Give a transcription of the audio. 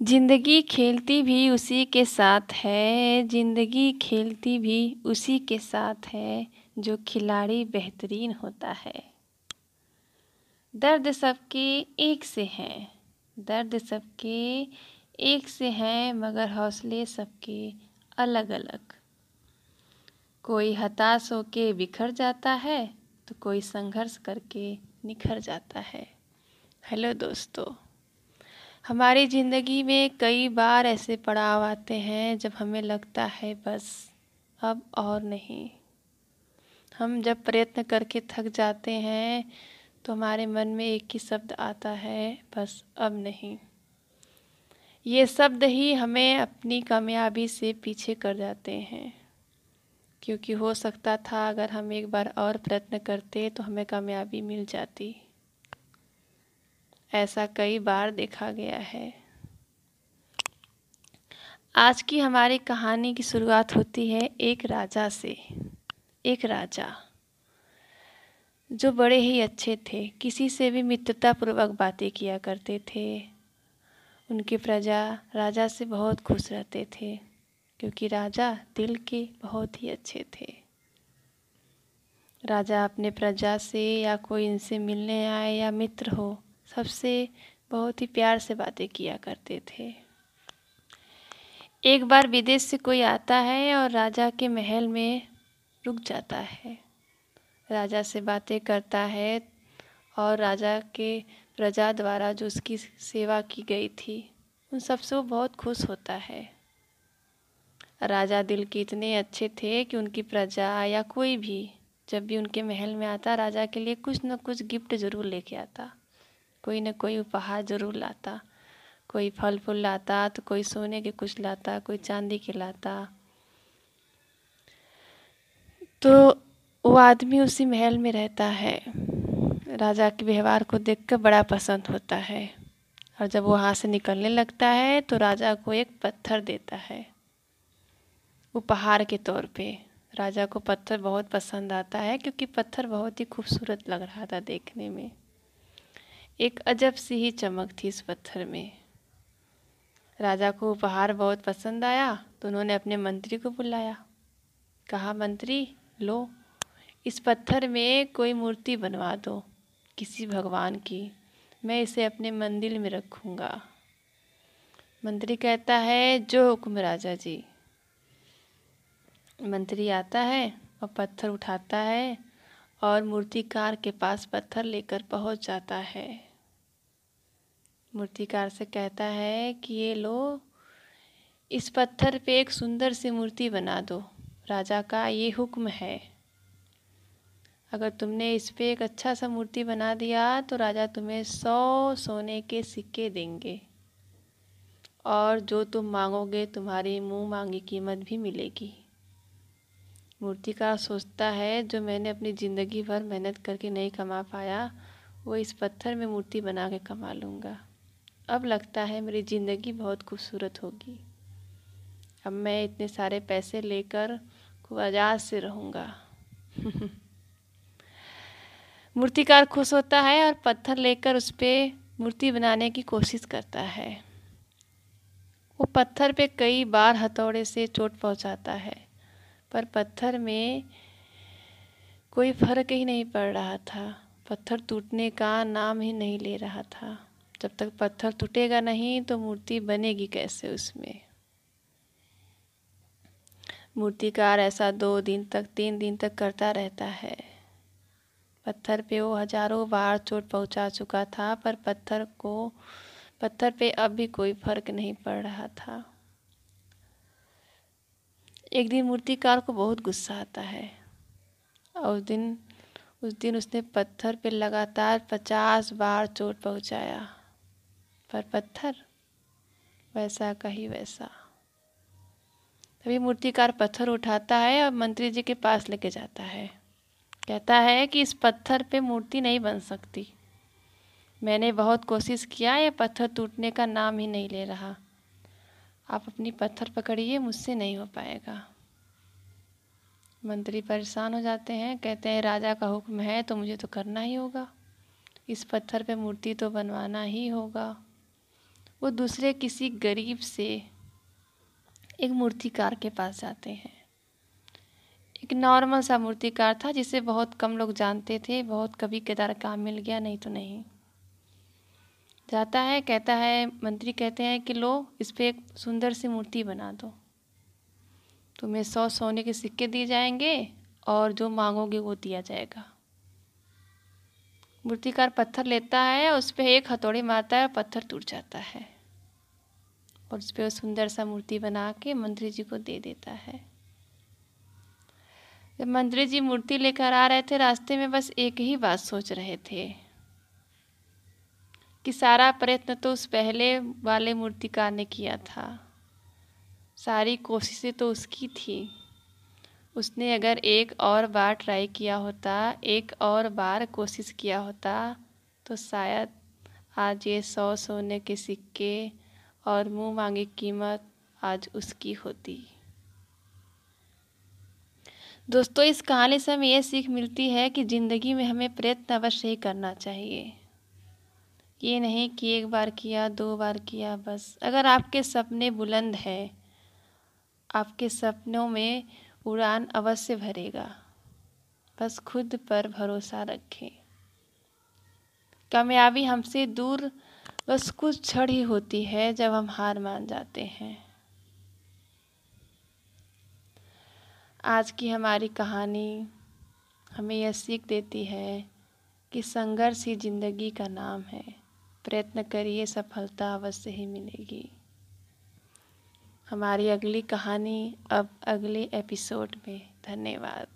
ज़िंदगी खेलती भी उसी के साथ है, ज़िंदगी खेलती भी उसी के साथ है, जो खिलाड़ी बेहतरीन होता है। दर्द सबके एक से हैं, दर्द सबके एक से हैं, मगर हौसले सबके अलग अलग कोई हताश होके बिखर जाता है तो कोई संघर्ष करके निखर जाता है। हेलो दोस्तों हमारी ज़िंदगी में कई बार ऐसे पड़ाव आते हैं जब हमें लगता है बस अब और नहीं। हम जब प्रयत्न करके थक जाते हैं तो हमारे मन में एक ही शब्द आता है, बस अब नहीं। ये शब्द ही हमें अपनी कामयाबी से पीछे कर जाते हैं। क्योंकि हो सकता था अगर हम एक बार और प्रयत्न करते तो हमें कामयाबी मिल जाती। ऐसा कई बार देखा गया है। आज की हमारी कहानी की शुरुआत होती है एक राजा से, एक राजा, जो बड़े ही अच्छे थे। किसी से भी मित्रतापूर्वक बातें किया करते थे। उनकी प्रजा राजा से बहुत खुश रहते थे, क्योंकि राजा दिल के बहुत ही अच्छे थे। राजा अपने प्रजा से या कोई इनसे मिलने आए या मित्र हो सबसे बहुत ही प्यार से बातें किया करते थे। एक बार विदेश से कोई आता है और राजा के महल में रुक जाता है। राजा से बातें करता है और राजा के प्रजा द्वारा जो उसकी सेवा की गई थी, उन सबसे वो बहुत खुश होता है। राजा दिल के इतने अच्छे थे कि उनकी प्रजा या कोई भी जब भी उनके महल में आता, राजा के लिए कुछ न कुछ गिफ्ट ज़रूर लेके आता। कोई न कोई उपहार ज़रूर लाता। कोई फल फूल लाता तो कोई सोने के कुछ लाता, कोई चांदी के लाता। तो वो आदमी उसी महल में रहता है। राजा के व्यवहार को देखकर बड़ा पसंद होता है। और जब वो वहाँ से निकलने लगता है तो राजा को एक पत्थर देता है। उपहार के तौर पे राजा को पत्थर बहुत पसंद आता है, क्योंकि पत्थर बहुत ही खूबसूरत लग रहा था देखने में। एक अजब सी ही चमक थी इस पत्थर में। राजा को उपहार बहुत पसंद आया तो उन्होंने अपने मंत्री को बुलाया। कहा, मंत्री, लो, इस पत्थर में कोई मूर्ति बनवा दो, किसी भगवान की। मैं इसे अपने मंदिर में रखूँगा। मंत्री कहता है, जो हुक्म राजा जी। मंत्री आता है और पत्थर उठाता है और मूर्तिकार के पास पत्थर लेकर पहुँच जाता है। मूर्तिकार से कहता है कि ये लो, इस पत्थर पे एक सुंदर सी मूर्ति बना दो। राजा का ये हुक्म है। अगर तुमने इस पे एक अच्छा सा मूर्ति बना दिया तो राजा तुम्हें सौ सोने के सिक्के देंगे। और जो तुम मांगोगे, तुम्हारी मुँह मांगी कीमत भी मिलेगी। मूर्तिकार सोचता है, जो मैंने अपनी ज़िंदगी भर मेहनत करके नहीं कमा पाया, वो इस पत्थर में मूर्ति बना के कमा लूँगा। अब लगता है मेरी ज़िंदगी बहुत खूबसूरत होगी। अब मैं इतने सारे पैसे लेकर खूब आज़ाद से रहूँगा। मूर्तिकार खुश होता है और पत्थर लेकर उस पर मूर्ति बनाने की कोशिश करता है। वो पत्थर पे कई बार हथौड़े से चोट पहुंचाता है, पर पत्थर में कोई फ़र्क ही नहीं पड़ रहा था। पत्थर टूटने का नाम ही नहीं ले रहा था। जब तक पत्थर टूटेगा नहीं तो मूर्ति बनेगी कैसे उसमें? मूर्तिकार ऐसा दो दिन तक, तीन दिन तक करता रहता है। पत्थर पे वो हज़ारों बार चोट पहुँचा चुका था, पर पत्थर को, पत्थर पे अब भी कोई फ़र्क नहीं पड़ रहा था। एक दिन मूर्तिकार को बहुत गुस्सा आता है। और उस दिन उस दिन उसने पत्थर पे लगातार पचास बार चोट पहुँचाया। पर पत्थर, वैसा का ही वैसा। तभी मूर्तिकार पत्थर उठाता है और मंत्री जी के पास लेके जाता है। कहता है कि इस पत्थर पे मूर्ति नहीं बन सकती। मैंने बहुत कोशिश किया, ये पत्थर टूटने का नाम ही नहीं ले रहा। आप अपनी पत्थर पकड़िए, मुझसे नहीं हो पाएगा। मंत्री परेशान हो जाते हैं, कहते हैं, राजा का हुक्म है तो मुझे तो करना ही होगा। इस पत्थर पे मूर्ति तो बनवाना ही होगा। वो दूसरे किसी गरीब से एक मूर्तिकार के पास जाते हैं। एक नॉर्मल सा मूर्तिकार था जिसे बहुत कम लोग जानते थे, बहुत कभी कदार काम मिल गया, नहीं तो नहीं। जाता है, कहता है, मंत्री कहते हैं कि लो, इस पर एक सुंदर सी मूर्ति बना दो। तुम्हें सौ सोने के सिक्के दिए जाएँगे और जो मांगोगे वो दिया जाएगा। मूर्तिकार पत्थर लेता है, उस पर एक हथौड़ी मारता है पत्थर टूट जाता है। और उस पर सुंदर सा मूर्ति बना के मंत्री जी को दे देता है। जब मंत्री जी मूर्ति लेकर आ रहे थे, रास्ते में बस एक ही बात सोच रहे थे कि सारा प्रयत्न तो उस पहले वाले मूर्तिकार ने किया था। सारी कोशिशें तो उसकी थी। उसने अगर एक और बार ट्राई किया होता, एक और बार कोशिश किया होता तो शायद आज ये सौ सोने के सिक्के और मुँह मांगी कीमत आज उसकी होती। दोस्तों, इस कहानी से हमें यह सीख मिलती है कि ज़िंदगी में हमें प्रयत्न अवश्य ही करना चाहिए। ये नहीं कि एक बार किया, दो बार किया, बस। अगर आपके सपने बुलंद हैं, आपके सपनों में उड़ान अवश्य भरेगा। बस खुद पर भरोसा रखें। कामयाबी हमसे दूर बस कुछ क्षण ही होती है जब हम हार मान जाते हैं। आज की हमारी कहानी हमें यह सीख देती है कि संघर्ष ही ज़िंदगी का नाम है। प्रयत्न करिए, सफलता अवश्य ही मिलेगी। हमारी अगली कहानी अब अगले एपिसोड में। धन्यवाद।